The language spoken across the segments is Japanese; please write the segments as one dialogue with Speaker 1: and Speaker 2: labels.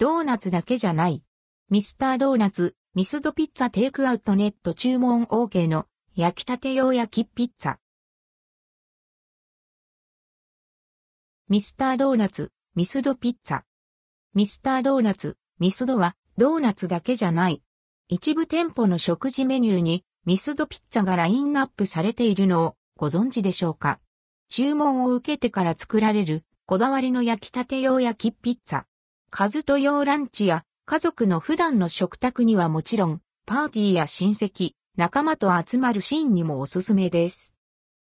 Speaker 1: ドーナツだけじゃない。ミスタードーナツ、ミスドピッツァテイクアウトネット注文 OK の焼きたて用焼きピッツァ。ミスタードーナツ、ミスドピッツァ。ミスタードーナツ、ミスドはドーナツだけじゃない。一部店舗の食事メニューにミスドピッツァがラインナップされているのをご存知でしょうか注文を受けてから作られるこだわりの焼きたて用焼きピッツァ。カズト用ランチや家族の普段の食卓にはもちろん、パーティーや親戚、仲間と集まるシーンにもおすすめです。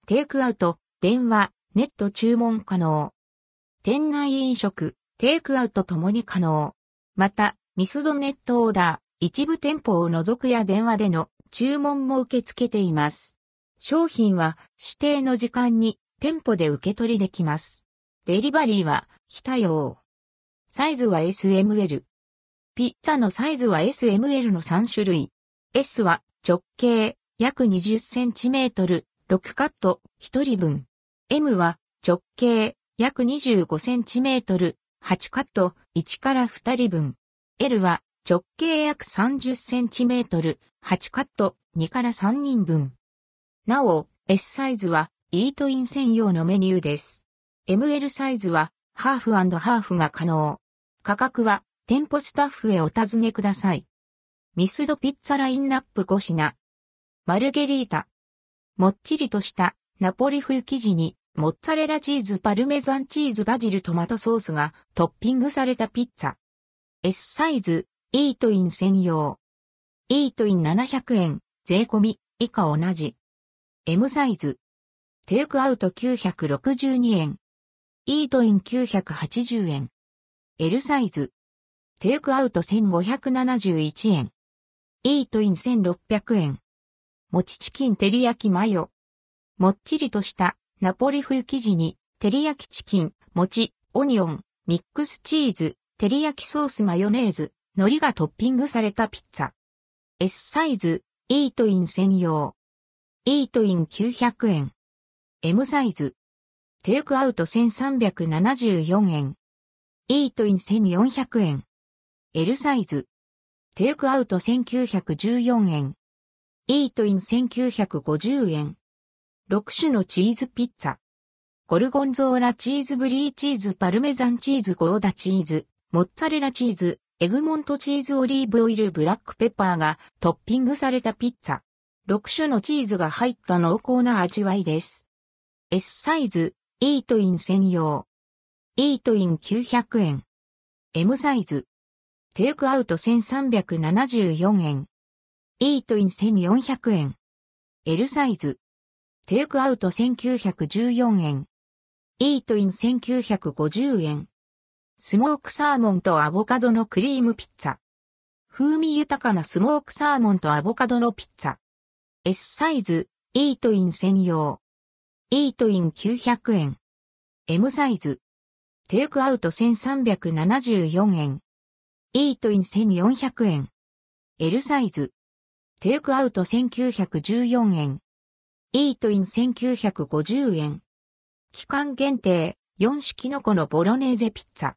Speaker 1: テイクアウト、電話、ネット注文可能。店内飲食、テイクアウトともに可能。また、ミスドネットオーダー、一部店舗を除くや電話での注文も受け付けています。商品は指定の時間に店舗で受け取りできます。デリバリーは非対応。サイズは SML。ピッツァのサイズは SML の3種類。S は直径約20センチメートル、6カット1人分。M は直径約25センチメートル、8カット、1から2人分。L は直径約30センチメートル、8カット、2から3人分。なお、S サイズはイートイン専用のメニューです。ML サイズはハーフハーフが可能。価格は店舗スタッフへお尋ねください。ミスドピッツァラインナップ5品。マルゲリータ。もっちりとしたナポリ風生地にモッツァレラチーズ、パルメザンチーズ、バジル、トマトソースがトッピングされたピッツァ。S サイズ、イートイン専用。イートイン700円、税込み、以下同じ。M サイズ。テイクアウト962円。イートイン980円。L サイズ。テイクアウト1571円。イートイン1600円。もちチキン照り焼きマヨ。もっちりとしたナポリ風生地に、照り焼きチキン、餅、オニオン、ミックスチーズ、照り焼きソースマヨネーズ、海苔がトッピングされたピッツァ。S サイズ、イートイン専用。イートイン900円。M サイズ。テイクアウト1374円。イートイン1400円。L サイズ。テイクアウト1914円。イートイン1950円。6種のチーズピッツァ。ゴルゴンゾーラチーズブリーチーズパルメザンチーズゴーダチーズ、モッツァレラチーズ、エグモントチーズオリーブオイルブラックペッパーがトッピングされたピッツァ。6種のチーズが入った濃厚な味わいです。S サイズ、イートイン専用。イートイン900円。M サイズ。テイクアウト1374円。イートイン1400円。L サイズ。テイクアウト1914円。イートイン1950円。スモークサーモンとアボカドのクリームピッツァ。風味豊かなスモークサーモンとアボカドのピッツァ。S サイズ、イートイン専用。イートイン900円。M サイズ。テイクアウト1374円。イートイン1400円。L サイズ。テイクアウト1914円。イートイン1950円。期間限定、4種キノコのボロネーゼピッツァ。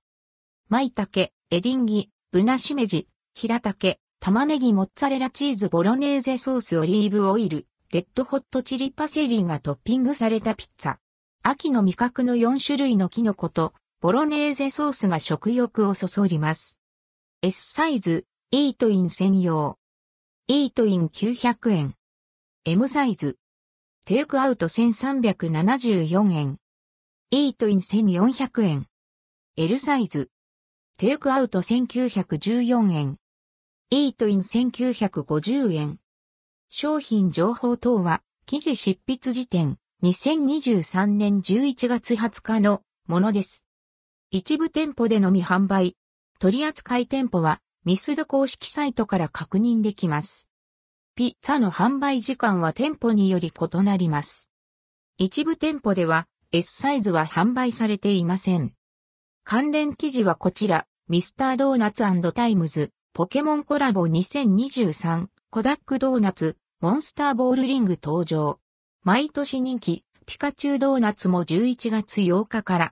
Speaker 1: 舞茸、エディンギ、ブナシメジ、平茸、玉ねぎモッツァレラチーズボロネーゼソースオリーブオイル、レッドホットチリパセリがトッピングされたピッツァ。秋の味覚の4種類のキノコと、ボロネーゼソースが食欲をそそります。S サイズ、イートイン専用。イートイン900円。M サイズ、テイクアウト1374円。イートイン1400円。L サイズ。テイクアウト1914円。イートイン1950円。商品情報等は、記事執筆時点、2023年11月20日のものです。一部店舗でのみ販売。取扱店舗は、ミスド公式サイトから確認できます。ピッツァの販売時間は店舗により異なります。一部店舗では S サイズは販売されていません。関連記事はこちら、ミスタードーナツタイムズ、ポケモンコラボ2023、コダックドーナツ、モンスターボールリング登場。毎年人気、ピカチュウドーナツも11月8日から、